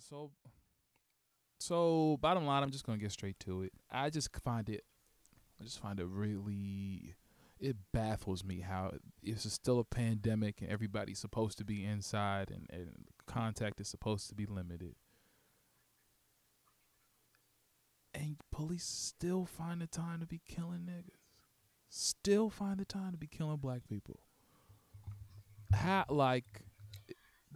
so so bottom line, I'm just gonna get straight to it. I just find it, I just find it really, it baffles me how it's still a pandemic and everybody's supposed to be inside and, and contact is supposed to be limited, and police still find the time to be killing niggas, still find the time to be killing black people. How like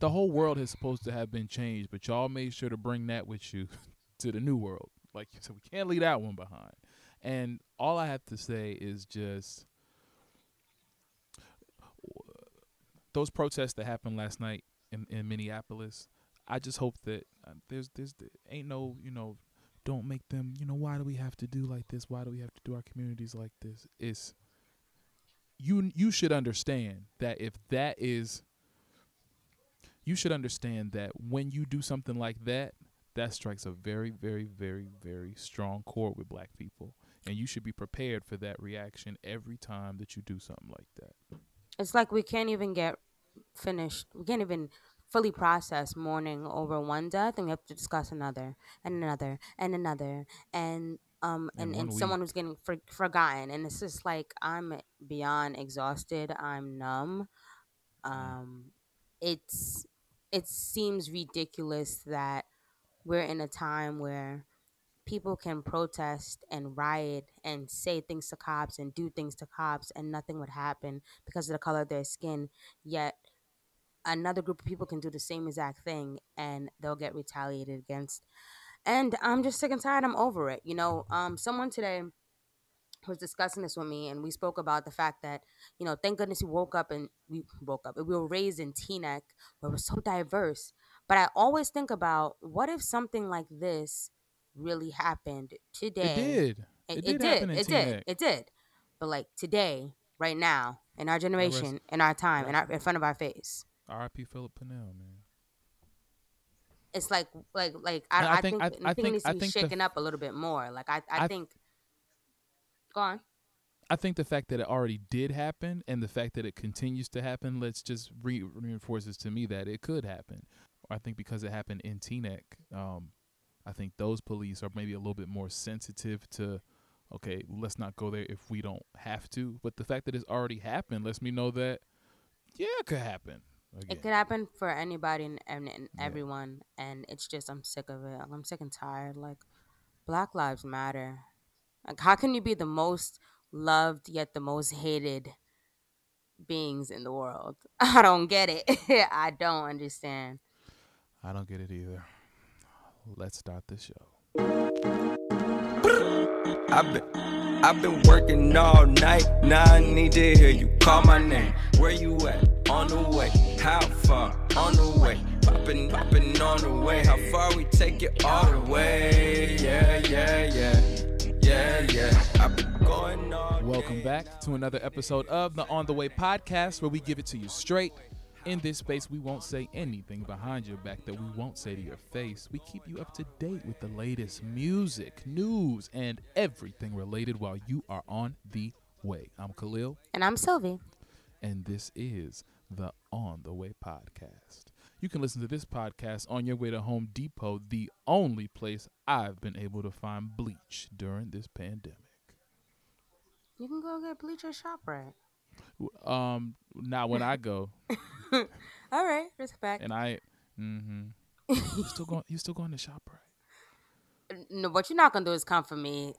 the whole world is supposed to have been changed, but y'all made sure to bring that with you to the new world. Like you so we can't leave that one behind. And all I have to say is just those protests that happened last night in, in Minneapolis. I just hope that uh, there's there's ain't no you know don't make them you know why do we have to do like this? Why do we have to do our communities like this? It's you you should understand that if that is you should understand that when you do something like that, that strikes a very, very, very, very strong chord with black people. And you should be prepared for that reaction every time that you do something like that. It's like we can't even get finished. We can't even fully process mourning over one death, and we have to discuss another and another and another and um and, and, and someone who's getting for, forgotten. And it's just like I'm beyond exhausted. I'm numb. Mm. Um, it's it seems ridiculous that we're in a time where people can protest and riot and say things to cops and do things to cops and nothing would happen because of the color of their skin. Yet another group of people can do the same exact thing and they'll get retaliated against. And i'm just sick and tired. I'm over it. You know um someone today was discussing this with me and we spoke about the fact that you know thank goodness we woke up and we woke up we were raised in teaneck where we're so diverse. But i always think about what if something like this really happened today? it did. It, it did, it did it did it did. But like today right now in our generation in our time in, our, in front of our face. Rip Phillip Pannell man. It's like like like I, I, I think, think I, I think needs to be shaken the, up a little bit more. Like I, I, think Go on. I think the fact that it already did happen and the fact that it continues to happen, let's just re- reinforces to me that it could happen. I think because it happened in Teaneck, um, I think those police are maybe a little bit more sensitive to, okay, let's not go there if we don't have to. But the fact that it's already happened lets me know that, yeah, it could happen. Again. It could happen for anybody and, and, and yeah. everyone, and it's just I'm sick of it. I'm sick and tired. Like, Black Lives Matter. Like, how can you be the most loved yet the most hated beings in the world? I don't get it. I don't understand. I don't get it either. Let's start the show. I've been I've been working all night. Now I need to hear you call my name. Where you at? On the way. How far? On the way. Popping, popping on the way. How far we take it all the way? Yeah, yeah, yeah. Welcome back to another episode of the On the Way podcast where we give it to you straight. In this space, we won't say anything behind your back that we won't say to your face. We keep you up to date with the latest music, news, and everything related while you are on the way. I'm Khalil. And I'm Sylvie. And this is the On the Way podcast. You can listen to this podcast on your way to Home Depot, the only place I've been able to find bleach during this pandemic. You can go get bleach at ShopRite. Um, not when I go. All right, respect. And I, mm-hmm. you still going? You still going to ShopRite? No, what you're not gonna do is come for me.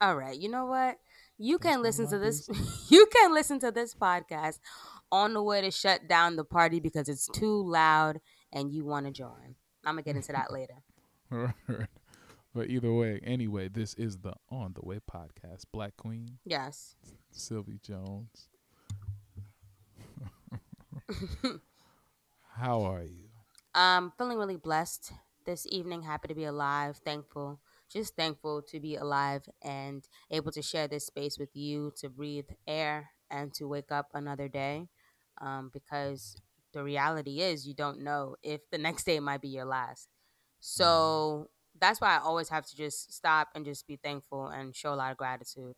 All right, you know what? You That's can listen to this. you can listen to this podcast on the way to shut down the party because it's too loud and you want to join. I'm gonna get into that later. But either way, anyway, this is the On the Way podcast. Black Queen. Yes. Sylvie Jones. How are you? I'm feeling really blessed this evening. Happy to be alive. Thankful. Just thankful to be alive and able to share this space with you to breathe air and to wake up another day um, because the reality is you don't know if the next day might be your last. So that's why I always have to just stop and just be thankful and show a lot of gratitude.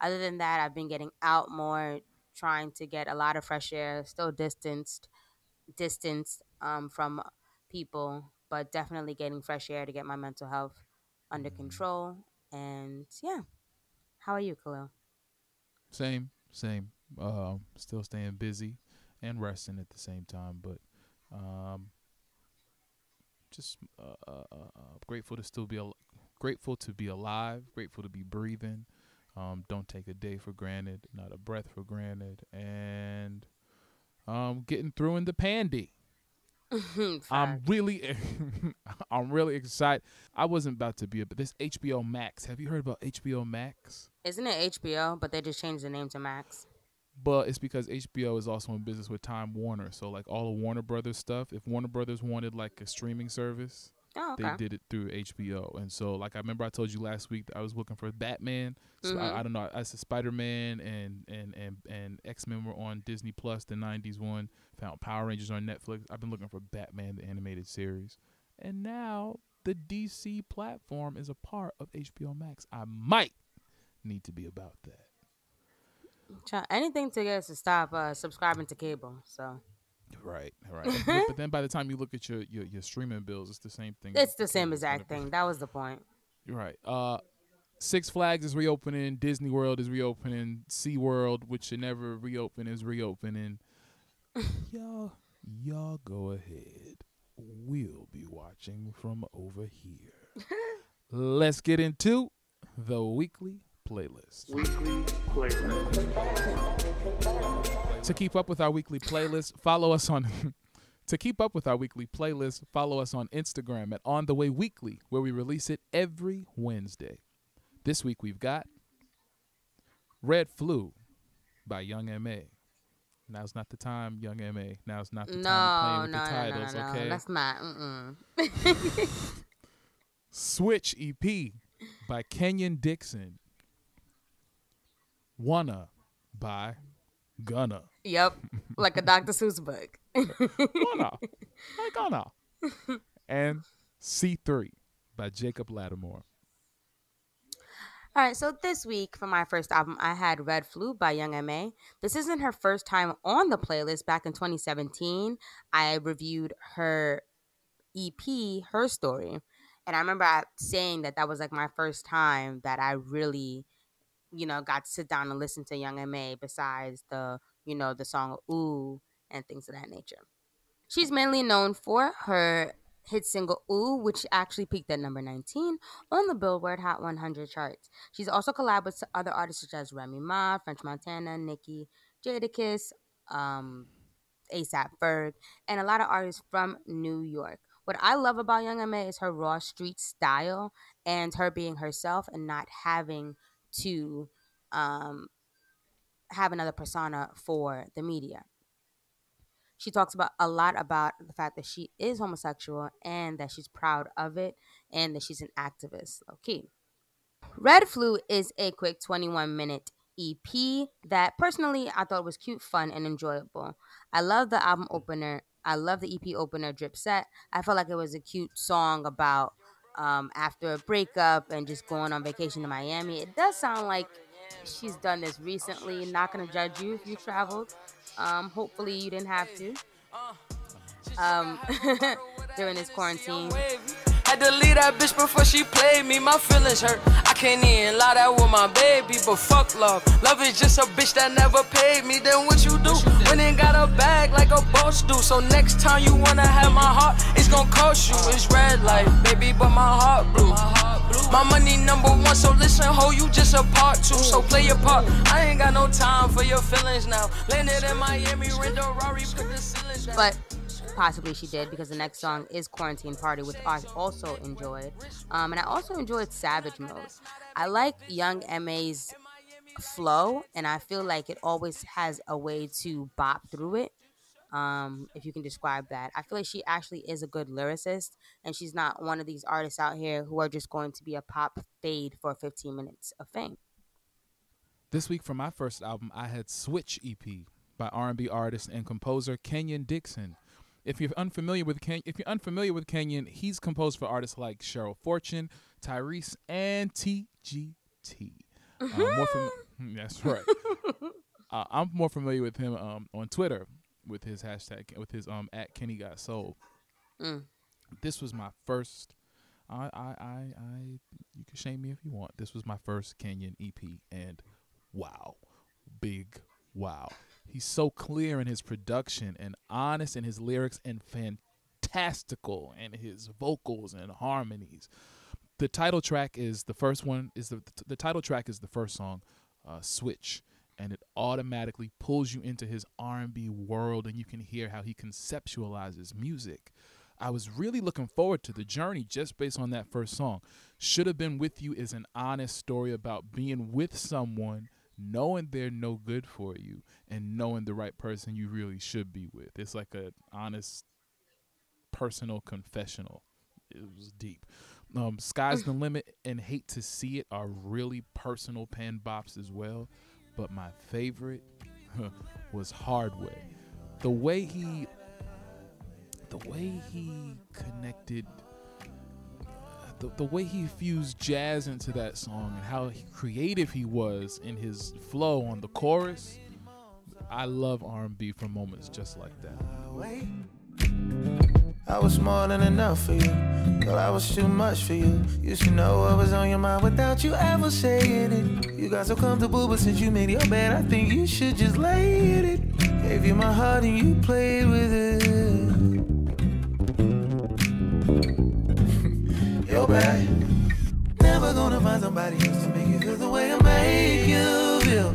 Other than that, I've been getting out more, trying to get a lot of fresh air, still distanced, distanced um, from people, but definitely getting fresh air to get my mental health under mm. control. And yeah, how are you, Khalil? Same, same. Uh, still staying busy and resting at the same time, but um, just uh, uh, uh, uh grateful to still be al- grateful to be alive, grateful to be breathing. Um, don't take a day for granted, not a breath for granted, and um, getting through in the pandy. I'm really, I'm really excited. I wasn't about to be, but this HBO Max. Have you heard about HBO Max? Isn't it HBO? But they just changed the name to Max. But it's because HBO is also in business with Time Warner, so like all the Warner Brothers stuff. If Warner Brothers wanted like a streaming service, oh, okay. they did it through HBO. And so, like I remember I told you last week that I was looking for Batman. Mm-hmm. So I, I, don't know. I said Spider Man and and and and X Men were on Disney Plus, the '90s one. Found Power Rangers on Netflix. I've been looking for Batman, the animated series, and now the DC platform is a part of HBO Max. I might need to be about that. Anything to get us to stop uh, subscribing to cable. So. Right, right. but, but, then by the time you look at your, your, your streaming bills, it's the same thing. It's the same exact thing. That was the point. Right. Uh, Six Flags is reopening. Disney World is reopening. Sea World, which should never reopen, is reopening. y'all, y'all go ahead. We'll be watching from over here. Let's get into the weekly playlist. Weekly playlist. to keep up with our weekly playlist, follow us on. to keep up with our weekly playlist, follow us on Instagram at On the Way Weekly, where we release it every Wednesday. This week we've got Red Flu by Young M.A. Now's not the time, Young M.A. Now's not the no, time playing with no, the titles, no, no, okay? That's not. Mm-mm. Switch EP by Kenyon Dixon. Wanna by Gunna. Yep, like a Dr. Seuss book. Wanna, I gonna. And C3 by Jacob Latimore. All right, so this week for my first album, I had Red Flu by Young M.A. This isn't her first time on the playlist. Back in 2017, I reviewed her EP, Her Story. And I remember saying that that was like my first time that I really you know, got to sit down and listen to Young M.A. besides the, you know, the song OOOUUU and things of that nature. She's mainly known for her hit single OOOUUU, which actually peaked at number 19 on the Billboard Hot 100 charts. She's also collabed with other artists such as Remy Ma, French Montana, Nicki, Jadakiss, um, ASAP Ferg, and a lot of artists from New York. What I love about Young M.A. is her raw street style and her being herself and not having to um, have another persona for the media. She talks about a lot about the fact that she is homosexual and that she's proud of it and that she's an activist. Okay. Red Flu is a quick 21 minute EP that personally I thought was cute, fun, and enjoyable. I love the album opener. I love the EP opener, Drip Set. I felt like it was a cute song about um, after a breakup and just going on vacation to Miami. It does sound like she's done this recently. Not gonna judge you if you traveled. Um, hopefully you didn't have to um, during this quarantine. Had to leave that bitch before she played me. My feelings hurt. I can't even lie that with my baby, but fuck love. Love is just a bitch that never paid me. Then what you do? When it got a bag like a boss do. So next time you wanna have my heart, it's gonna cost you. It's red light, baby, but my heart blue. My money number one, so listen, ho, you just a part two. So play your part. I ain't got no time for your feelings now. Landed in Miami, rent a Rari, put the ceilings down. But possibly she did because the next song is Quarantine Party, which I also enjoyed. Um, and I also enjoyed Savage Mode. I like Young MA's flow, and I feel like it always has a way to bop through it. Um, if you can describe that, I feel like she actually is a good lyricist, and she's not one of these artists out here who are just going to be a pop fade for 15 minutes of fame. This week for my first album, I had Switch EP by R&B artist and composer Kenyon Dixon. If you're unfamiliar with Ken, if you're unfamiliar with Kenyon, he's composed for artists like Cheryl Fortune, Tyrese, and TGT. Uh, more fam- hmm, that's right. uh, I'm more familiar with him um, on Twitter with his hashtag with his um at Kenny Got Soul. Mm. this was my first. I, I, I, I, you can shame me if you want. This was my first Kenyon EP, and wow, big wow. He's so clear in his production and honest in his lyrics and fantastical in his vocals and harmonies. The title track is the first one. Is the the title track is the first song, uh, "Switch." and it automatically pulls you into his R&B world and you can hear how he conceptualizes music. I was really looking forward to the journey just based on that first song. Should have been with you is an honest story about being with someone knowing they're no good for you and knowing the right person you really should be with. It's like an honest personal confessional. It was deep. Um, Sky's the limit and hate to see it are really personal pen bops as well but my favorite was Hardway. The way he the way he connected the, the way he fused jazz into that song and how creative he was in his flow on the chorus i love r&b for moments just like that I was more than enough for you. Girl, I was too much for you. You should know what was on your mind without you ever saying it. You got so comfortable, but since you made your bed, I think you should just lay in it. Gave you my heart and you played with it. You're bad. Never gonna find somebody else to make you feel the way I make you feel.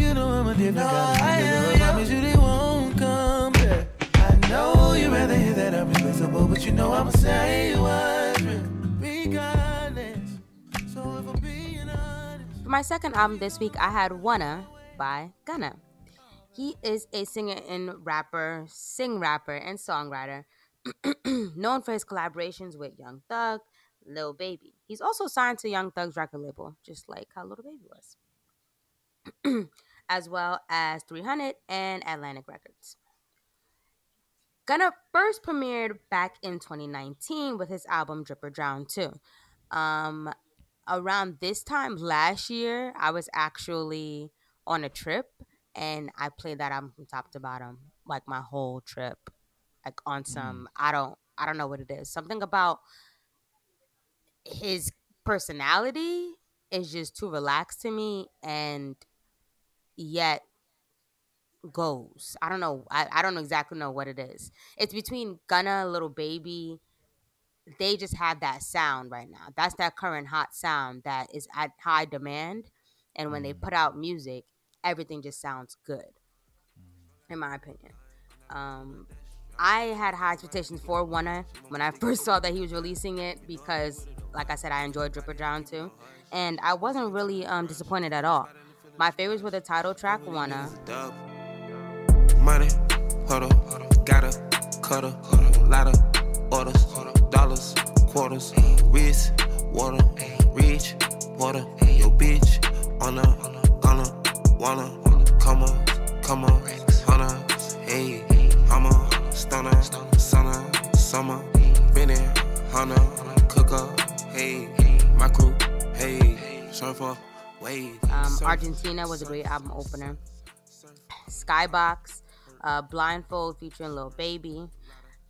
You know I'm a different no, kind of I am. I promise you they won't come back. I know you'd rather hear that I'm replaceable, but you know I'ma say what's real. Regardless. So if I'm being honest. For my second album this week, I had Wunna by Gunna. He is a singer and rapper, sing rapper, and songwriter, known for his collaborations with Young Thug, Lil Baby. He's also signed to Young Thug's record label, just like how Lil Baby was, as well as 300 and Atlantic Records. Gunna first premiered back in 2019 with his album Drip or Drown 2. Um, around this time last year, I was actually on a trip and I played that album from top to bottom, like my whole trip, like on some mm. I don't I don't know what it is. Something about his personality is just too relaxed to me and yet goes. I don't know. I, I don't exactly know what it is. It's between Gunna, Lil Baby. They just have that sound right now. That's that current hot sound that is at high demand. And when they put out music, everything just sounds good, mm. in my opinion. Um, I had high expectations for Wunna when I first saw that he was releasing it because, like I said, I enjoyed Dripper or Drown too. And I wasn't really um, disappointed at all. My favorites were the title track, Wunna money, huddle, gotta, lot orders, dollars, quarters, wrist, water, reach, water, your bitch, wanna, come on, come on, hey, stunner, summer, summer, in, hunna, cooker, hey, my crew, hey, surfer, wave. Um, Argentina was a great album opener. Skybox, uh, Blindfold featuring Lil Baby,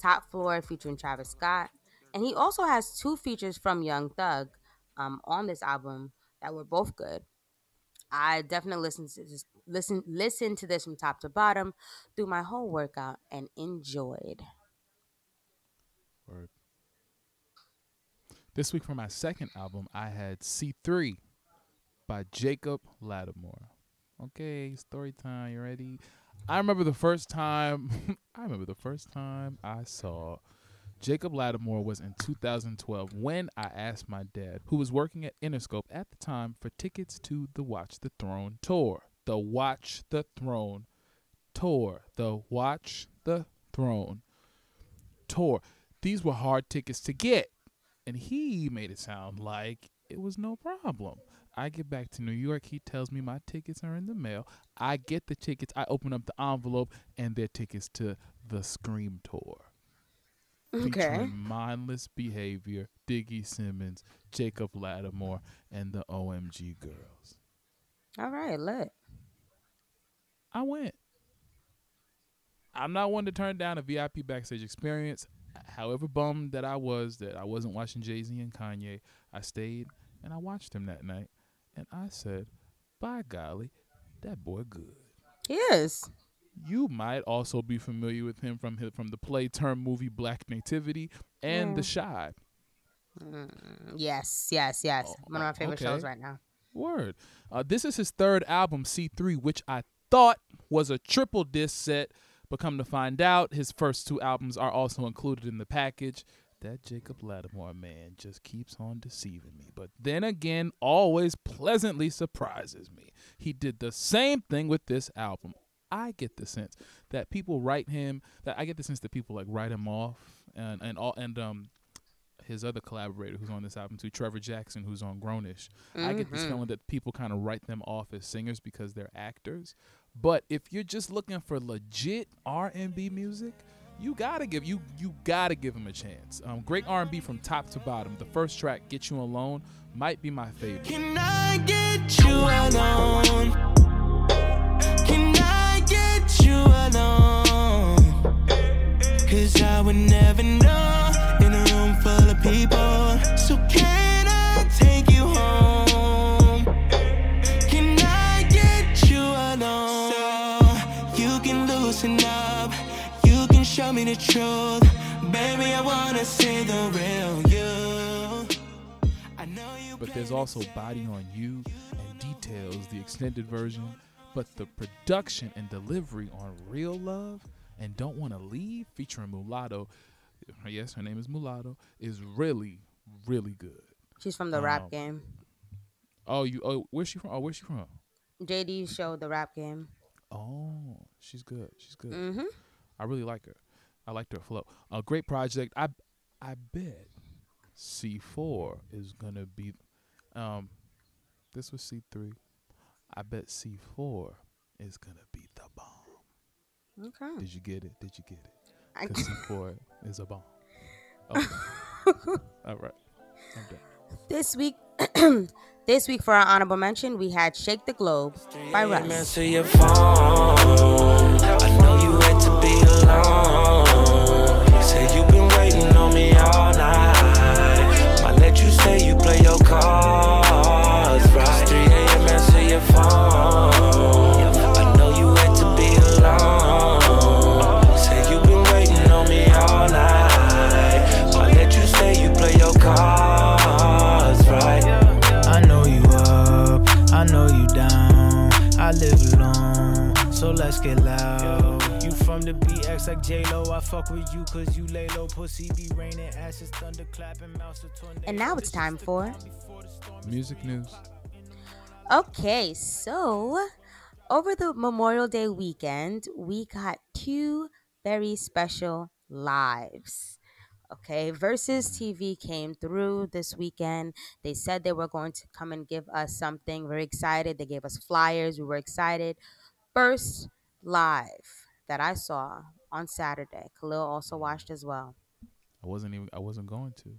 Top Floor featuring Travis Scott, and he also has two features from Young Thug um, on this album that were both good. I definitely listened to this, listen listen to this from top to bottom through my whole workout and enjoyed. Word. This week for my second album, I had C3 by Jacob Latimore. Okay, story time. You ready? I remember the first time. I remember the first time I saw Jacob Latimore was in 2012 when I asked my dad, who was working at Interscope at the time, for tickets to the Watch the Throne tour. The Watch the Throne tour. The Watch the Throne tour. These were hard tickets to get. And he made it sound like it was no problem. I get back to New York. He tells me my tickets are in the mail. I get the tickets. I open up the envelope, and they're tickets to the Scream tour. Okay. Mindless behavior, Diggy Simmons, Jacob Latimore, and the OMG girls. All right, let. I went. I'm not one to turn down a VIP backstage experience. however bummed that I was that I wasn't watching Jay Z and Kanye, I stayed and I watched him that night, and I said, "By golly, that boy good." He is. You might also be familiar with him from his, from the play term movie Black Nativity and The Chi. Mm, yes, yes, yes. Oh, One of my favorite okay. shows right now. Word. Uh, this is his third album, C3, which I thought was a triple disc set, but come to find out, his first two albums are also included in the package. That Jacob Latimore man just keeps on deceiving me. But then again, always pleasantly surprises me. He did the same thing with this album. I get the sense that people write him that I get the sense that people like write him off and and all and um his other collaborator who's on this album too, Trevor Jackson, who's on Grownish. I get this Mhm. feeling that people kind of write them off as singers because they're actors. But if you're just looking for legit R&B music, you gotta give you you gotta give him a chance. Um, great R&B from top to bottom. The first track, "Get You Alone," might be my favorite. Can I get you alone? Can I get you alone? Cause I would never know people. So can I take you home? Can I get you alone? So you can loosen up. You can show me the truth. Baby, I wanna see the real you. I know you but there's also Body on You and Details, the extended version. But the production and delivery on Real Love and Don't Want to Leave, featuring Mulatto, yes, her name is Mulatto, is really, really good. She's from the Um, rap game. Oh, you, oh, where's she from? Oh, where's she from? JD showed the rap game. Oh, she's good. She's good. Mm-hmm. I really like her. I liked her flow. A great project. I, I bet C4 is gonna be, um, this was C3. I bet C4 is gonna be the bomb. Okay. Did you get it? Did you get it? I, Because C4 is a bomb. Okay. All right. I'm this week, this week for our honorable mention, we had "Shake the Globe" by Russ. And now it's time for Music news. Okay, so over the Memorial Day weekend, we got two very special lives. Okay, Verzuz TV came through this weekend. They said they were going to come and give us something. Very excited. They gave us flyers. We were excited. First live that I saw on Saturday. Khalil also watched as well. I wasn't even. I wasn't going to.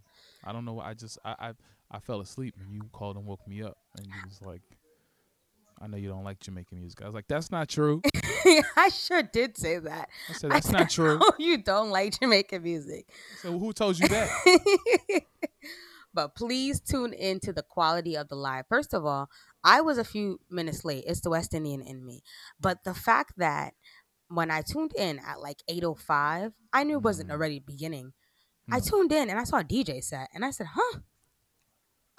I don't know. why I just. I. I. I fell asleep and you called and woke me up and you was like, "I know you don't like Jamaican music." I was like, "That's not true." I sure did say that. I said, "That's not true." Oh, you don't like Jamaican music. So who told you that? but please tune in to the quality of the live. First of all, I was a few minutes late. It's the West Indian in me. But the fact that when I tuned in at like 805, I knew it wasn't Mhm. already beginning. I Hmm. tuned in and I saw a DJ set and I said, huh?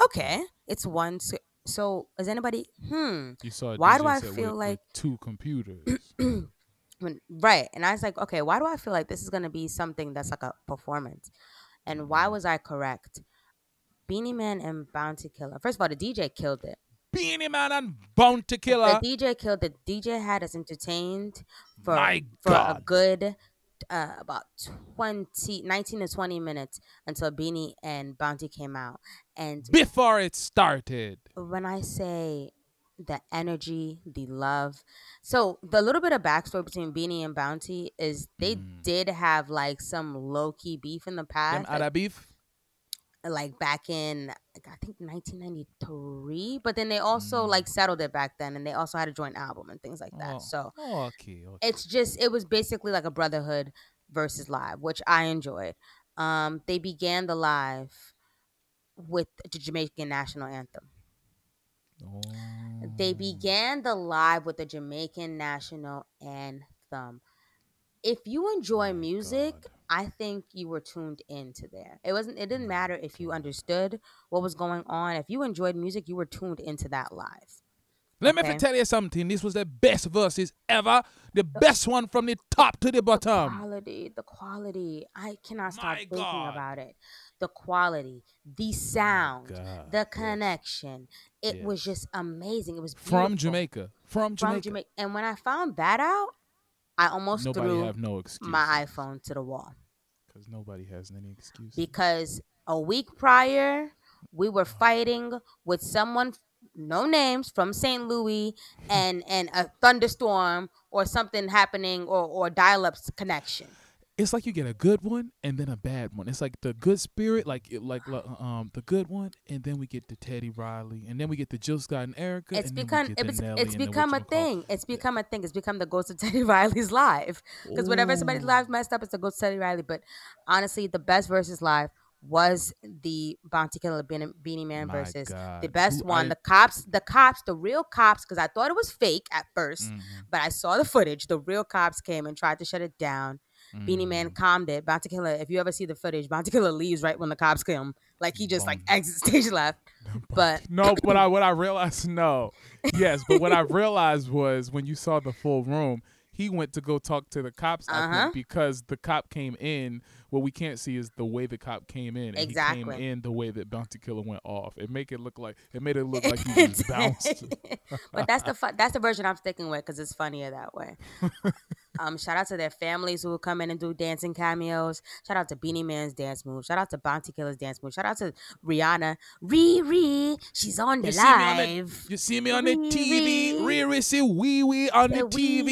Okay. It's one. So, so is anybody, hmm. You saw. a Why DJ do I set feel with- like- with two computers? when, right. And I was like, okay, why do I feel like this is going to be something that's like a performance? And why Mm-hmm. was I correct? Beenie Man and Bounty Killer. First of all, the DJ killed it. Beenie Man and Bounty Killer. The DJ killed it. DJ had us entertained for, My for a good uh, about 20, 19 to 20 minutes until Beenie and Bounty came out. And Before it started. when I say the energy, the love. So the little bit of backstory between Beenie and Bounty is they Mm. did have like some low key beef in the Them past, like, Arab beef. Like back in like, I think 1993. But then they also Mm. like settled it back then, and they also had a joint album and things like that. Oh, So oh, okay, okay. it's just it was basically like a brotherhood versus live, which I enjoyed. Um, they began the live with the Jamaican national anthem. Oh. They began the live with the Jamaican national anthem. If you enjoy My music, God. I think you were tuned into there. It wasn't. It didn't mm-hmm. matter if you understood what was going on. If you enjoyed music, you were tuned into that live. Let me tell you something. This was the best verses ever. The best one from the top to the bottom. The quality, the quality. I cannot stop My thinking God. about it. The quality, the sound, God, the yes. connection. It was just amazing. It was From. Jamaica. From Jamaica. From Jamaica. And when I found that out, I almost Nobody threw have no my iPhone to the wall Because nobody has any excuse. because a week prior we were fighting with someone no names from St. Louis and and a thunderstorm or something happening or or dial-up connection. It's like you get a good one and then a bad one. It's like the good spirit, like it- like um the good one, and then we get the Teddy Riley, and then we get the Jill Scott and Erykah. It's and become it was, it's become a thing. It's become a thing. It's become the ghost of Teddy Riley's live. Because whenever somebody's live messed up, it's the ghost of Teddy Riley. But honestly, the best versus live was the Bounty Killer Beenie, Beenie Man My versus God. the best Who one. I- the cops, the cops, the real cops. Because I thought it was fake at 1st Mhm, but I saw the footage. The real cops came and tried to shut it down. Beenie Man mhm. calmed it. Bounty Killer, if you ever see the footage, Bounty Killer leaves right when the cops come. Like he just like exits stage left. But no, but I what I realized no, yes, but what I realized was when you saw the full room, he went to go talk to the cops. Uh-huh. think because the cop came in. What we can't see is the way the cop came in. And He Exactly. came in the way that Bounty Killer went off. It make it look like it made it look like he just bounced. but that's the fu- that's the version I'm sticking with because it's funnier that way. Um, shout out to their families who will come in and do dancing cameos. Shout out to Beenie Man's dance move. Shout out to Bounty Killer's dance move. Shout out to Rihanna. Riri, she's on the You see me on the- live. You see me on the TV, Riri. Riri say wee wee on the "Wee, TV.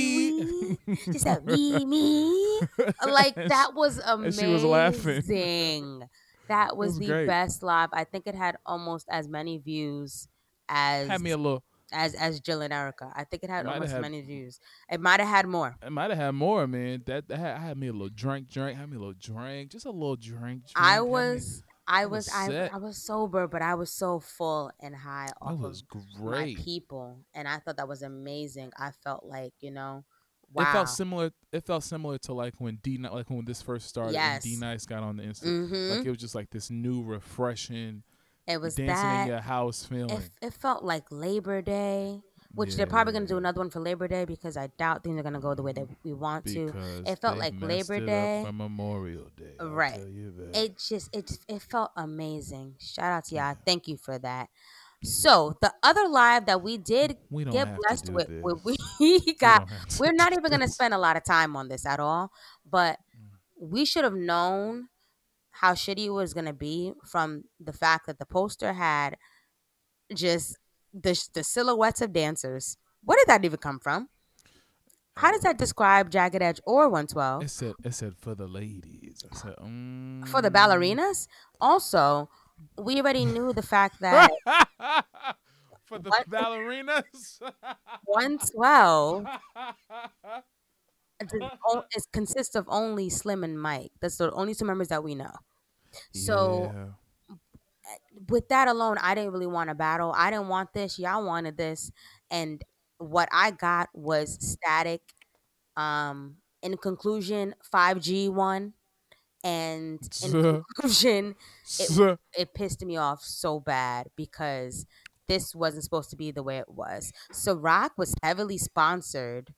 wee." She said, "Me, me." Like that was amazing. she was laughing. That was, was the great. best live. I think it had almost as many views as Had me a little. As as Jill and Erykah. I think it had almost had- many views. It might have had more. It might have had more, man. That, that had, I had me a little drink, drink. Had me a little drink, just a little drink. drink I was I was I. I was sober, but I was so full and high That off was of my great. people, and I thought that was amazing. I felt like you know, wow. It felt similar. It felt similar to like when D, like when this first started. Yes. and D Nice got on the Insta. Mhm. Like it was just like this new, refreshing, it was dancing that. in your house feeling. It, it felt like Labor Day, which they're probably gonna do another one for Labor Day because I doubt things are gonna go the way that we want to. It felt like Labor Day. for Memorial Day. I'll Right. tell you that. It just it it felt amazing. Shout out to y'all. Thank you for that. So the other live that we did we get blessed with, with we We got to we're not even going to spend a lot of time on this at all but Mm. we should have known how shitty it was going to be from the fact that the poster had just the the silhouettes of dancers where did that even come from how does that describe jagged edge or 112 It said it said for the ladies. I said mm. for the ballerinas also we already knew the fact that for the What? ballerinas. 112 does o- it consists of only Slim and Mike. That's the only two members that we know. So Yeah. with that alone, I didn't really want to battle. I didn't want this. Y'all wanted this, and what I got was static. Um, in conclusion, five G won, and in conclusion, it, it pissed me off so bad because this wasn't supposed to be the way it was. Ciroc was heavily sponsored.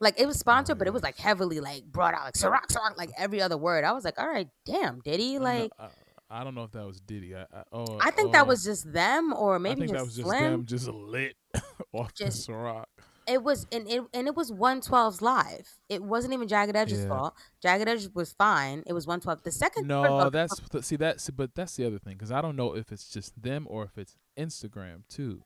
Like it was sponsored, but it was like heavily like brought out like Ciroc, Ciroc, like every other word. I was like, all right, damn, did he? I Like I, I don't know if that was Diddy. I, I, oh, I think that oh, was just them, or I maybe think just that was just Slim. them just lit off Just- the Ciroc. It was and it and it was 112's live. It wasn't even Jagged Edge's Yeah. fault. Jagged Edge was fine. It was 112. The second No, that's th- see that's but that's the other thing because I don't know if it's just them or if it's Instagram too.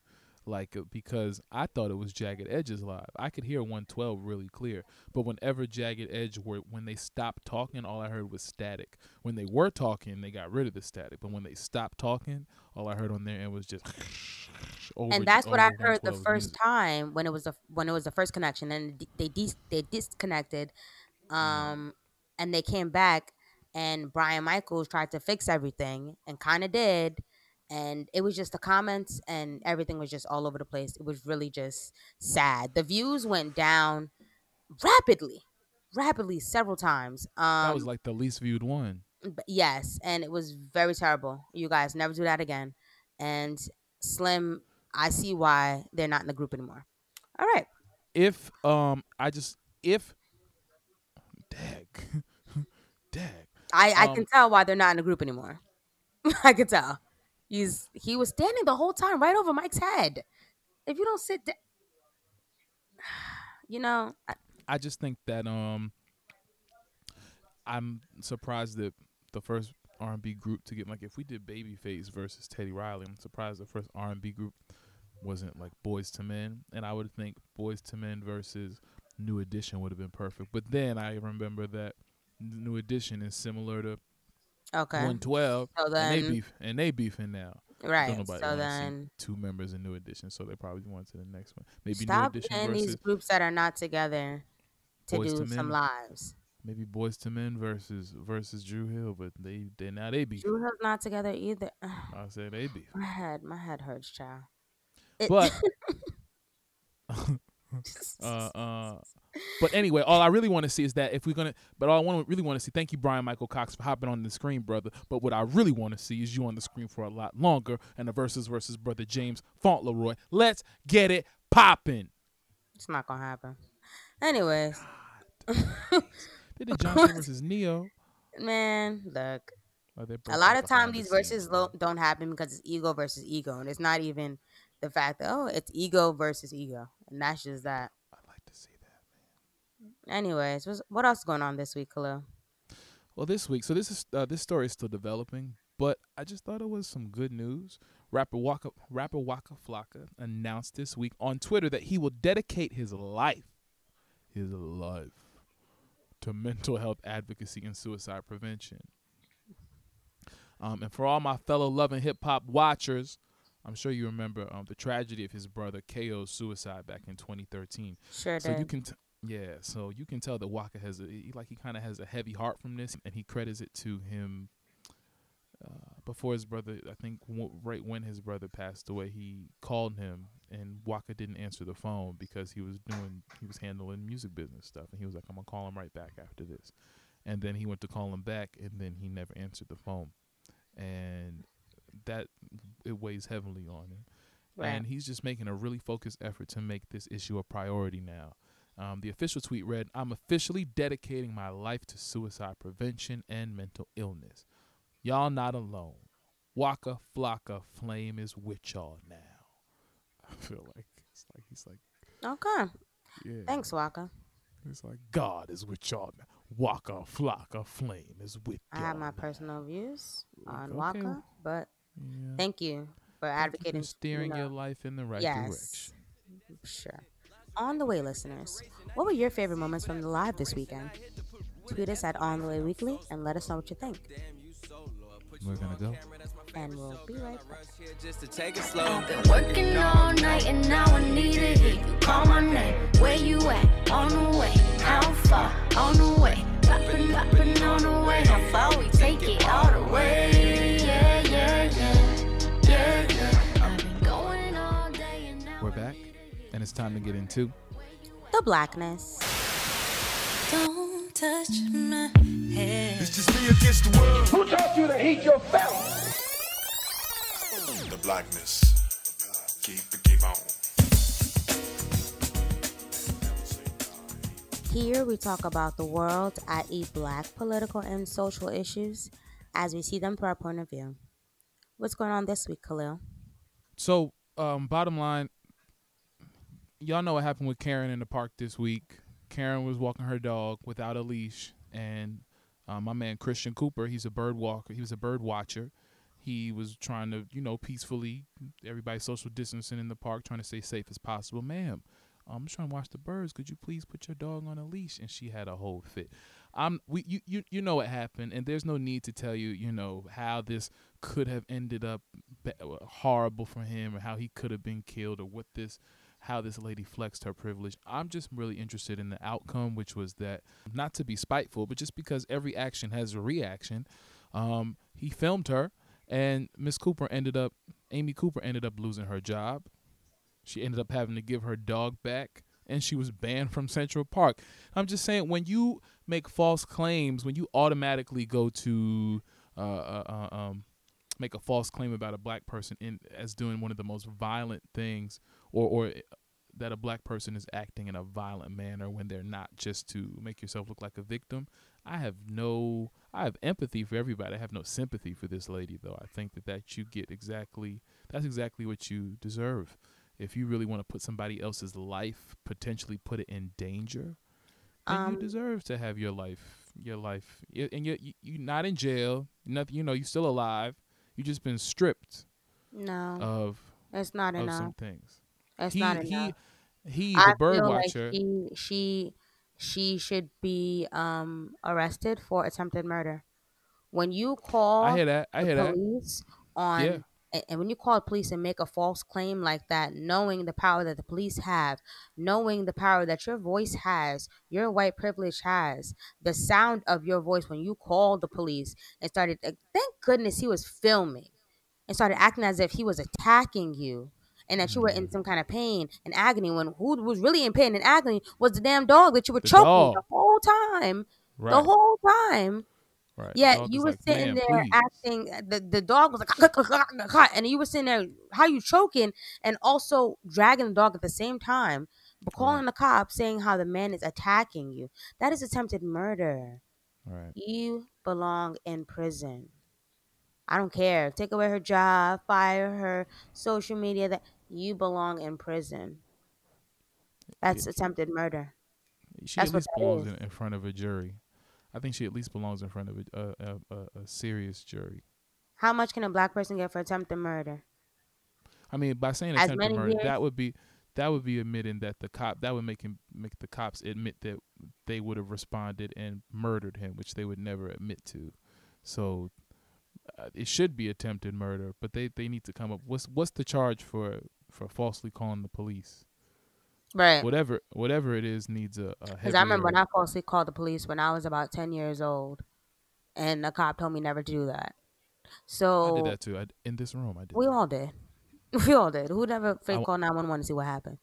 Like uh, because I thought it was Jagged Edge's live. I could hear 112 really clear, but whenever Jagged Edge were when they stopped talking, all I heard was static. When they were talking, they got rid of the static, but when they stopped talking, all I heard on their end was just. Over, and that's what I heard the first music. time when it was the when it was the first connection, and they dis- they disconnected, Mm. um, and they came back, and Brian Michaels tried to fix everything and kind of did. And it was just the comments and everything was just all over the place. It was really just sad. The views went down rapidly, rapidly several times. Um, that was like the least viewed one. Yes, and it was very terrible. You guys never do that again. And Slim, I see why they're not in the group anymore. All right. If um, I just if, dag, dag. I I Um, can tell why they're not in the group anymore. I can tell. He's he was standing the whole time right over Mike's head. If you don't sit down, you know, I, I just think that um I'm surprised that the first R and B group to get like if we did Babyface versus Teddy Riley, I'm surprised the first R and B group wasn't like Boyz II Men, and I would think Boyz II Men versus New Edition would have been perfect. But then I remember that New Edition is similar to okay, 112, So and they then- beef and they beefing now. right. Don't nobody So then two members in New Edition, so they probably went to the next one. Maybe stop New Edition versus these groups that are not together to Boyz do II some lives. maybe Boyz II Men versus versus Dru Hill, but they they now they beef. Dru Hill's not together either. I say they beef. my head, my head hurts, child. It- But uh uh but anyway, all I really want to see is that if we're gonna but all I want really want to see thank you, Bryan-Michael Cox, for hopping on the screen, brother. But what I really want to see is you on the screen for a lot longer and the versus versus brother James Fauntleroy. Let's get it popping. it's not gonna happen. Anyways, They did John Cena versus Ne-Yo. man, look. Oh, a lot of time these verses lo- don't happen because it's ego versus ego and it's not even the fact that oh it's ego versus ego and that's just that I'd like to see that. Man. Anyways what else is going on this week Khalil? Well, this week, so this is uh, this story is still developing, but I just thought it was some good news. Rapper Waka rapper Waka Flocka announced this week on Twitter that he will dedicate his life, his life, to mental health advocacy and suicide prevention. Um, and for all my fellow loving hip hop watchers, I'm sure you remember um, the tragedy of his brother KO's suicide back in 2013. sure So you can, t- yeah. So you can tell that Waka has a he, like he kind of has a heavy heart from this, and he credits it to him. Uh, before his brother, I think w- right when his brother passed away, he called him, and Waka didn't answer the phone because he was doing he was handling music business stuff, and he was like, "I'm gonna call him right back after this," and then he went to call him back, and then he never answered the phone, and that it weighs heavily on him Right. and he's just making a really focused effort to make this issue a priority now. Um, the official tweet read, "I'm officially dedicating my life to suicide prevention and mental illness. Y'all not alone. Waka Flocka Flame is with y'all now." I feel like it's like he's like, okay yeah. thanks Waka It's like God is with y'all now. Waka Flocka Flame is with I y'all. have my now." personal views on Okay. Waka but Yeah. thank you for Thank you advocating for steering you your life in the right yes direction. sure on the way listeners what were your favorite moments from the live this weekend tweet us at on the way weekly and let us know what you think We're gonna go. and we'll be right back Here just to take it slow. I've been working all night and now I need to hear you call my name. Where you at? On the way. How far? On the way. Poppin', poppin' on the way. How far we take it all the way? Back, and it's time to get into the blackness Don't touch my head. It's just me against the world. Who taught you to heat your felt? The blackness. Keep it, keep on. Here we talk about the world, i.e., black political and social issues, as we see them through our point of view. What's going on this week, Khalil? So, um, bottom line, y'all know what happened with Karen in the park this week. Karen was walking her dog without a leash, and uh, my man Christian Cooper, he's a bird walker. He was a bird watcher. He was trying to, you know, peacefully, everybody social distancing in the park, trying to stay safe as possible. Ma'am, I'm just trying to watch the birds. Could you please put your dog on a leash? And she had a whole fit. I'm we you you you know what happened, and there's no need to tell you, you know, how this could have ended up horrible for him, or how he could have been killed, or what this how this lady flexed her privilege. I'm just really interested in the outcome, which was that not to be spiteful, but just because every action has a reaction. Um, he filmed her, and Miss Cooper ended up, Amy Cooper ended up losing her job. She ended up having to give her dog back, and she was banned from Central Park. I'm just saying, when you make false claims, when you automatically go to uh, uh, uh um, make a false claim about a black person in as doing one of the most violent things or or eh, that a black person is acting in a violent manner when they're not just to make yourself look like a victim. I have no I have empathy for everybody. I have no sympathy for this lady though. I think that that you get exactly that's exactly what you deserve. If you really want to put somebody else's life, potentially put it in danger, then um, you deserve to have your life, your life, and you you you're not in jail. Nothing, you know, you're still alive. You just been stripped. No. Of it's not of enough. some things. It's he, not enough. He, he the bird watcher. Like he, she, she should be um arrested for attempted murder. When you call, I hear that. I hear the that. police on Yeah. And, when you call police and make a false claim like that, knowing the power that the police have, knowing the power that your voice has, your white privilege has, the sound of your voice when you called the police and started, thank goodness he was filming and started acting as if he was attacking you and that you were Mm-hmm. in some kind of pain and agony when who was really in pain and agony was the damn dog that you were The choking dog. the whole time. Right. The whole time. Right. Yeah, you were like, sitting there please." acting. uh, The the dog was like, and you were sitting there. How you choking and also dragging the dog at the same time, but calling the cop saying how the man is attacking you. That is attempted murder. Right. You belong in prison. I don't care. Take away her job, fire her, social media. That you belong in prison. That's attempted murder. She That's at least that belongs in, in front of a jury. I think she at least belongs in front of a a, a, a, serious jury. How much can a black person get for attempted murder? I mean, by saying As attempted murder, years- that would be that would be admitting that the cop that would make him make the cops admit that they would have responded and murdered him, which they would never admit to. So uh, it should be attempted murder, but they, they need to come up. What's what's the charge for for falsely calling the police? Right. Whatever whatever it is needs a, a Because I remember when I falsely called the police when I was about 10 years old, and the cop told me never to do that. So I did that too. I, in this room, I did. we that. all did. We all did. Who never fake call 911 to see what happened?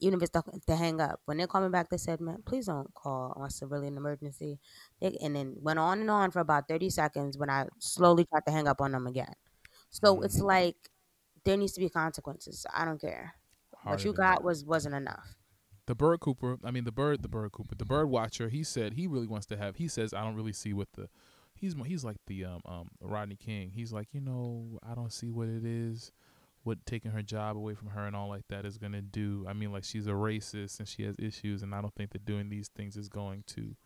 Even if it's to, to hang up. When they called me back, they said, man, please don't call unless it's really an emergency. They, and then went on and on for about 30 seconds when I slowly tried to hang up on them again. So it's Mm-hmm. like there needs to be consequences. I don't care. What you got that. was wasn't enough. the bird cooper i mean the bird the bird cooper the bird watcher he said he really wants to have he says i don't really see what the he's he's like the um um rodney king he's like you know i don't see what it is what taking her job away from her and all like that is gonna do i mean like she's a racist and she has issues and i don't think that doing these things is going to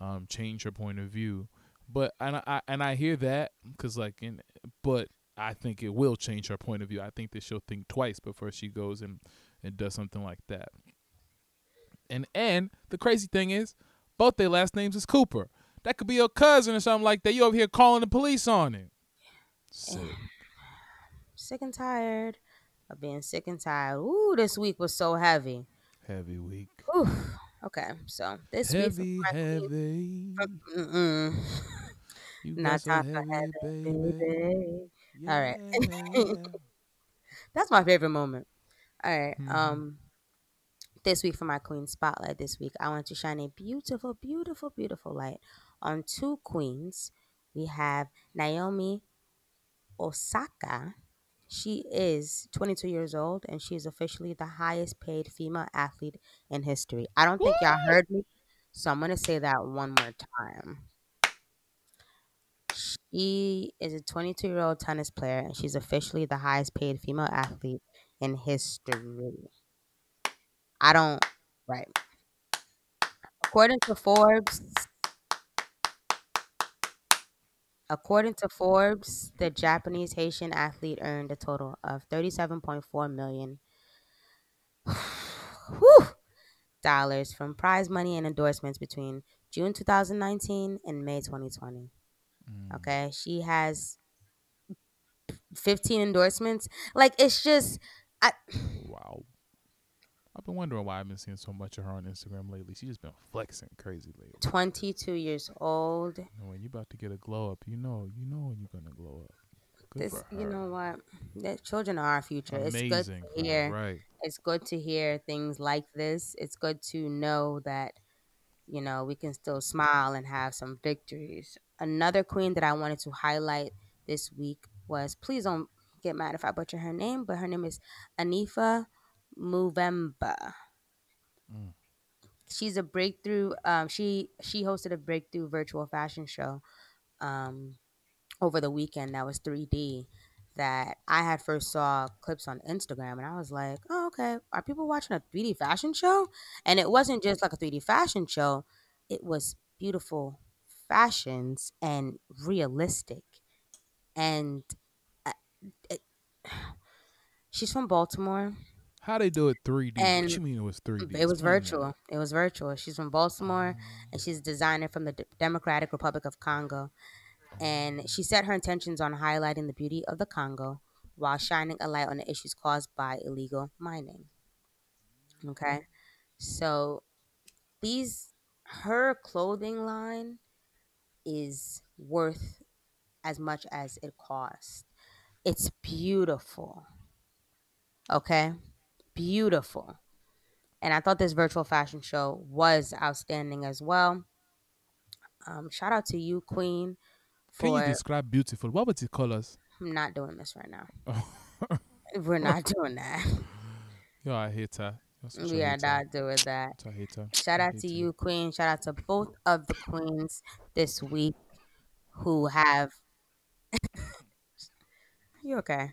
um change her point of view but and i and i hear that because like in but i think it will change her point of view i think that she'll think twice before she goes and and does something like that and and the crazy thing is, both their last names is Cooper. That could be your cousin or something like that. You over here calling the police on him. Sick. Sick and tired of being sick and tired. Ooh, this week was so heavy. Heavy week. Ooh. Okay, so this week Heavy, heavy. Mm-mm. You Not so heavy, heavy, baby. baby. All right. That's my favorite moment. All right, Mhm. Um, this week for my queen spotlight. This week, I want to shine a beautiful, beautiful, beautiful light on two queens. We have Naomi Osaka. She is 22 years old and she is officially the highest paid female athlete in history. I don't think y'all heard me, so I'm going to say that one more time. She is a 22 year old tennis player and she's officially the highest paid female athlete in history. I don't, right. According to Forbes, according to Forbes, the Japanese Haitian athlete earned a total of 37.4 million dollars from prize money and endorsements between June 2019 and May 2020. Mm. Okay, she has 15 endorsements. Like it's just I Wow. I've been wondering why I've been seeing so much of her on Instagram lately. She's just been flexing crazy lately. 22 years old. And when you're about to get a glow up, you know, you know when you're gonna glow up. Good This, you know what? The children are our future. Amazing. It's good to hear. Right. It's good to hear things like this. It's good to know that, you know, we can still smile and have some victories. Another queen that I wanted to highlight this week was, please don't get mad if I butcher her name, but her name is Anifa Mvuemba. Mm. She's a breakthrough. Um, she she hosted a breakthrough virtual fashion show um, over the weekend that was 3D. That I had first saw clips on Instagram, and I was like, "Oh, okay. Are people watching a 3D fashion show?" And it wasn't just like a 3D fashion show; it was beautiful fashions and realistic. And she's from Baltimore. How they do it 3D? And what you mean it was 3D? It was virtual. It was virtual. She's from Baltimore, and she's a designer from the D- Democratic Republic of Congo. And she set her intentions on highlighting the beauty of the Congo while shining a light on the issues caused by illegal mining. Okay, so these her clothing line is worth as much as it cost. It's beautiful. Okay, beautiful. And I thought this virtual fashion show was outstanding as well. Um, shout out to you, Queen, Can you describe beautiful? What would the colors? I'm not doing this right now. Oh. We're not doing that. You're a hater. You're we are hater. not doing that. Such a hater. Shout out to you, Queen. Shout out to both of the queens this week who have. You okay?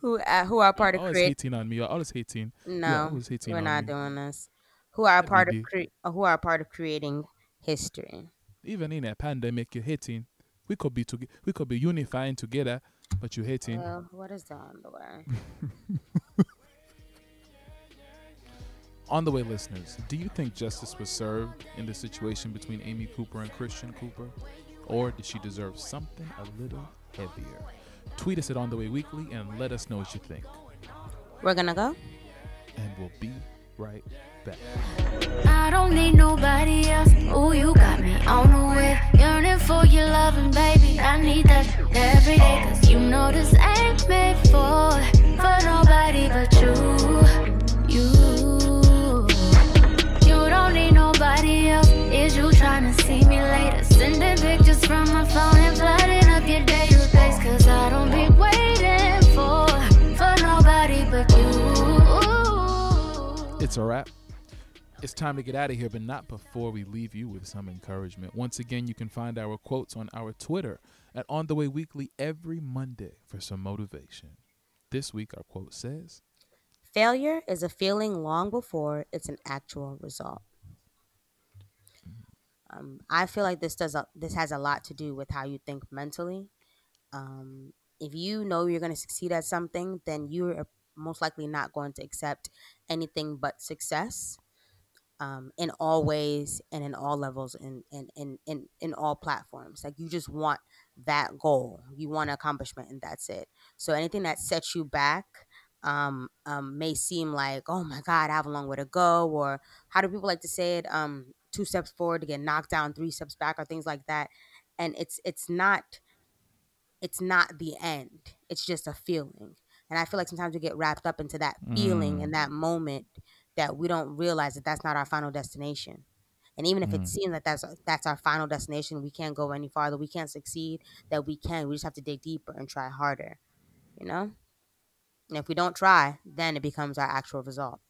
Who uh, who are part of Always create? hating on me. You're always hating. No, always hating we're on not me. doing this. Who are me part of cre- who are part of creating history? Even in a pandemic, you're hating. We could be toge- We could be unifying together, but you're hating. Well, what is that on the way? On the way, listeners, do you think justice was served in the situation between Amy Cooper and Christian Cooper? Or did she deserve something a little heavier? Tweet us at On the Way Weekly and let us know what you think. We're gonna go. And we'll be right back. I don't need nobody else. Ooh, you got me on the way. Yearning for your loving, baby. I need that every day. Cause you know this ain't made for, for nobody but you. You. You don't need nobody else. Is you trying to see me later? Sending pictures from my phone and flooding It's a wrap. It's time to get out of here, but not before we leave you with some encouragement. Once again, you can find our quotes on our Twitter at On The Way Weekly every Monday for some motivation. This week, our quote says, Failure is a feeling long before it's an actual result. Um, I feel like this does a, this has a lot to do with how you think mentally. Um, if you know you're going to succeed at something, then you're most likely not going to accept anything but success um, in all ways and in all levels and in, in, in, in all platforms. Like you just want that goal, you want accomplishment, and that's it. So anything that sets you back um, um, may seem like, oh my God, I have a long way to go, or how do people like to say it? Um, two steps forward to get knocked down, three steps back, or things like that. And it's it's not it's not the end. It's just a feeling. And I feel like sometimes we get wrapped up into that feeling Mm. in that moment that we don't realize that that's not our final destination. And even if Mm. it seems that that's that's our final destination, we can't go any farther. We can't succeed. That we can. We just have to dig deeper and try harder. You know. And if we don't try, then it becomes our actual result.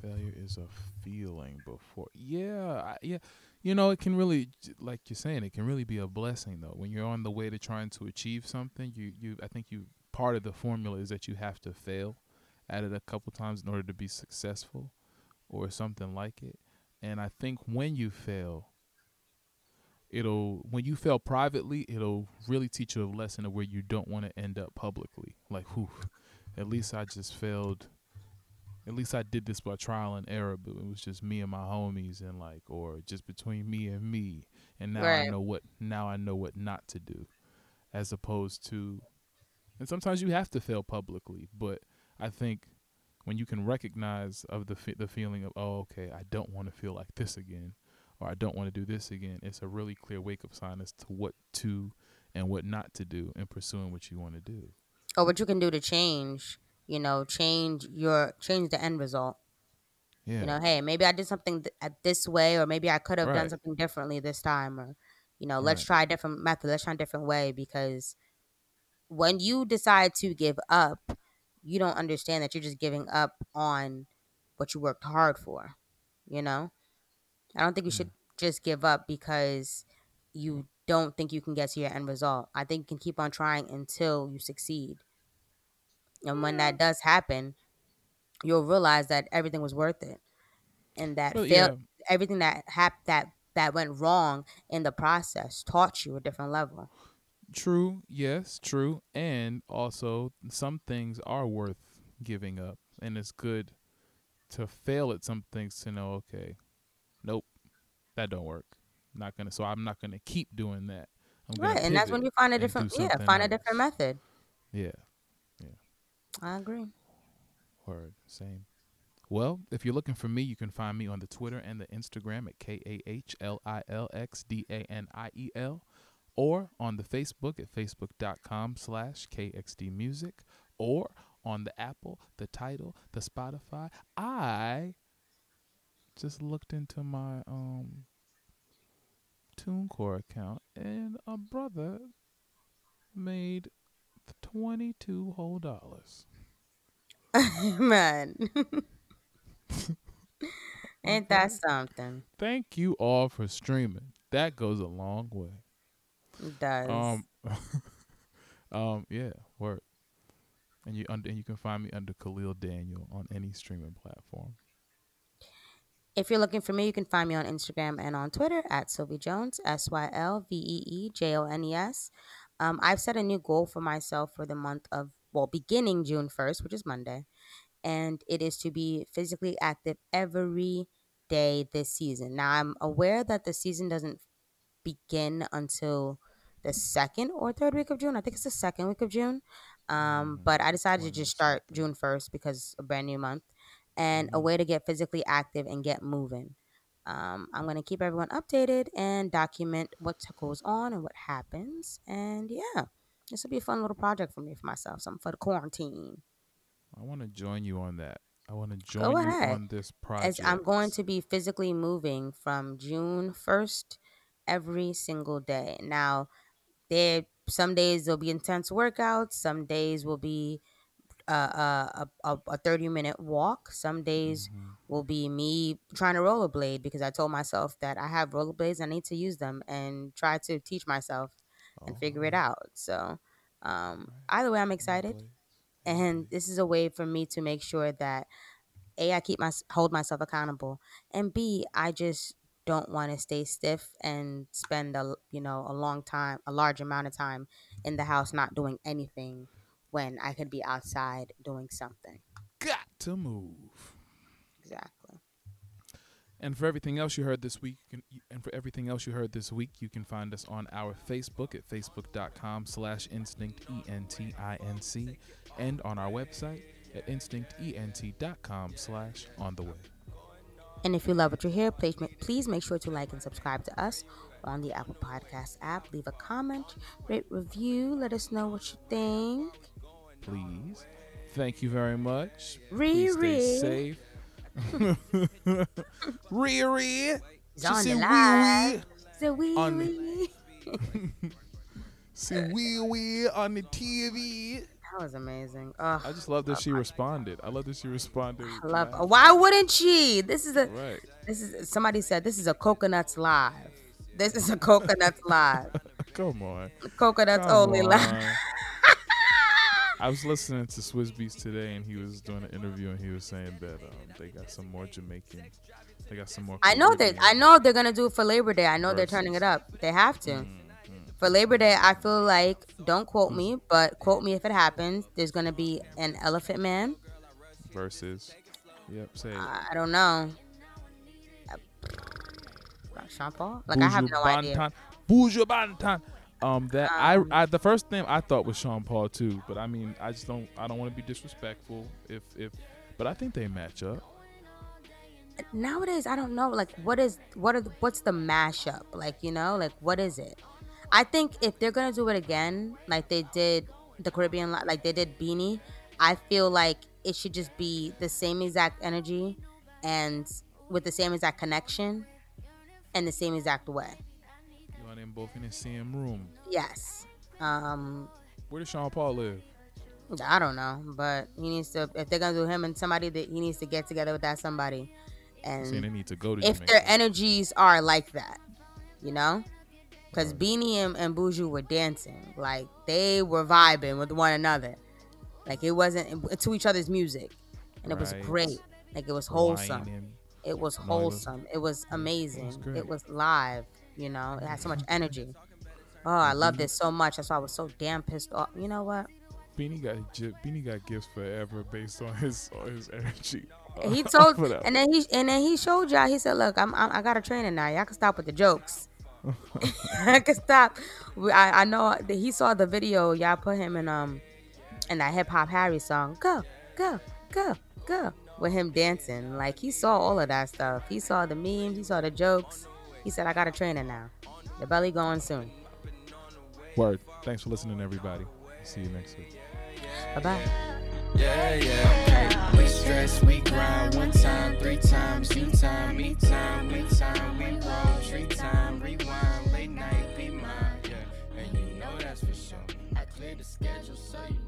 Failure is a feeling before. Yeah, I, yeah. You know, it can really, like you're saying, it can really be a blessing though. When you're on the way to trying to achieve something, you, you, I think you part of the formula is that you have to fail at it a couple times in order to be successful, or something like it. And I think when you fail, it'll when you fail privately, it'll really teach you a lesson of where you don't want to end up publicly. Like, whew, at least I just failed at least I did this by trial and error, but it was just me and my homies and like or just between me and me. And now I know what now I know what not to do. As opposed to and sometimes you have to fail publicly, but I think when you can recognize of the the feeling of oh okay I don't want to feel like this again or I don't want to do this again, it's a really clear wake up sign as to what to and what not to do in pursuing what you want to do. Or what you can do to change, you know, change your change the end result. Yeah. You know, hey, maybe I did something th- at this way, or maybe I could have done something differently this time, or you know, let's Right. try a different method, let's try a different way. Because when you decide to give up, you don't understand that you're just giving up on what you worked hard for. You know, I don't think you mm. should just give up because you don't think you can get to your end result. I think you can keep on trying until you succeed. And when that does happen, you'll realize that everything was worth it. And that Well, fail- yeah. everything that hap- that that went wrong in the process taught you a different level. True, yes, true. And also some things are worth giving up and it's good to fail at some things to know, okay, nope, that don't work. Not gonna so I'm not gonna keep doing that. I'm Right. And that's when you find a different yeah, find a different method. Yeah, I agree. word. Same. Well, if you're looking for me, you can find me on the Twitter and the Instagram at K A H L I L X D A N I E L, or on the Facebook at facebook.com slash KXD Music, or on the Apple, the Tidal, the Spotify. I just looked into my um TuneCore account, and a brother made twenty-two whole dollars. Man. Ain't that something? Thank you all for streaming. That goes a long way. It does. Um, um, yeah, work. And you under, and you can find me under Kahlil Daniel on any streaming platform. If you're looking for me, you can find me on Instagram and on Twitter at Sylvee Jones, S Y L V E E J O N E S. Um, I've set a new goal for myself for the month of, well, beginning June 1st, which is Monday, and it is to be physically active every day this season. Now, I'm aware that the season doesn't begin until the second or third week of June. I think it's the second week of June. Um, Mhm. but I decided to just start. June 1st because a brand new month and a Mhm. way to get physically active and get moving. Um, I'm going to keep everyone updated and document what goes on and what happens. And yeah, this will be a fun little project for me, for myself, something for the quarantine. I want to join you on that. I want to join you ahead. on this project. As I'm going to be physically moving from June 1st every single day. Now, there some days there'll be intense workouts, some days will be uh, a, a, a 30 minute walk, some days Mhm. will be me trying to rollerblade because I told myself that I have rollerblades, I need to use them and try to teach myself and figure it out. So, um, either way, I'm excited and this is a way for me to make sure that a I keep my hold myself accountable, and b I just don't want to stay stiff and spend a you know a long time, a large amount of time in the house not doing anything when I could be outside doing something. got to move. Exactly. And for everything else you heard this week, you can, and for everything else you heard this week, you can find us on our Facebook at facebook.com slash instinct, E-N-T-I-N-C, and on our website at instinctent.com slash on the way. And if you love what you hear, please please make sure to like and subscribe to us on the Apple Podcast app. Leave a comment, rate, review. Let us know what you think. Please. Thank you very much. Please stay Riri. safe. Riri. It's on the wee live. So we, On- See wee wee on the TV. That was amazing. Ugh. I just love that she responded. I love that she responded. I love. Why wouldn't she? This is a. Right. This is somebody said this is a coconuts live. This is a coconuts live. Come on. Coconuts Come only live. I was listening to Swizz Beatz today, and he was doing an interview, and he was saying that um, they got some more Jamaican. They got some more. I know that. I know they're gonna do it for Labor Day. I know they're turning it up. They have to. Mhm. For Labor Day, I feel like don't quote me, but quote me if it happens. There's gonna be an Elephant Man. Versus. Yep. Say it. I don't know. Uh, Sean Paul? Like I have no idea. Banton. Buju Banton. Um, that Um, I, I the first thing I thought was Sean Paul too, but I mean I just don't I don't want to be disrespectful if if, but I think they match up. nowadays I don't know like what is what are the, what's the mashup? Like you know like what is it? I think if they're gonna do it again like they did the Caribbean like they did Beenie I feel like it should just be the same exact energy and with the same exact connection and the same exact way them both in the same room. yes um Where does Sean Paul live? I don't know but he needs to if they're gonna do him and somebody that he needs to get together with that somebody I'm they need to go to if Jamaica. their energies are like that, you know? Because Beenie and, and Buju were dancing. Like, they were vibing with one another. Like, it wasn't to each other's music. And it was great. Like, it was wholesome. It was No, it was- wholesome. It was amazing. It was live, you know? It had so much energy. Oh, I loved this so much. That's why I was so damn pissed off. You know what? Beenie got Beenie got gifts forever based on his on his energy. He told, and then he and then he showed y'all. He said, "Look, I'm, I'm I got a trainer now. Y'all can stop with the jokes. I can stop. I, I know that he saw the video. Y'all put him in um in that hip hop Harry song. Go, go, go, go. With him dancing, like he saw all of that stuff. He saw the memes. He saw the jokes. He said, "I got a trainer now. The belly going soon. Word. Thanks for listening, everybody. See you next week. Bye bye." Yeah, yeah, okay. We stress, we grind one time, three times, you time, me time, we time, we roll, tree time, rewind, late night, be mine, yeah. And you know that's for sure. I cleared the schedule, so you know that's a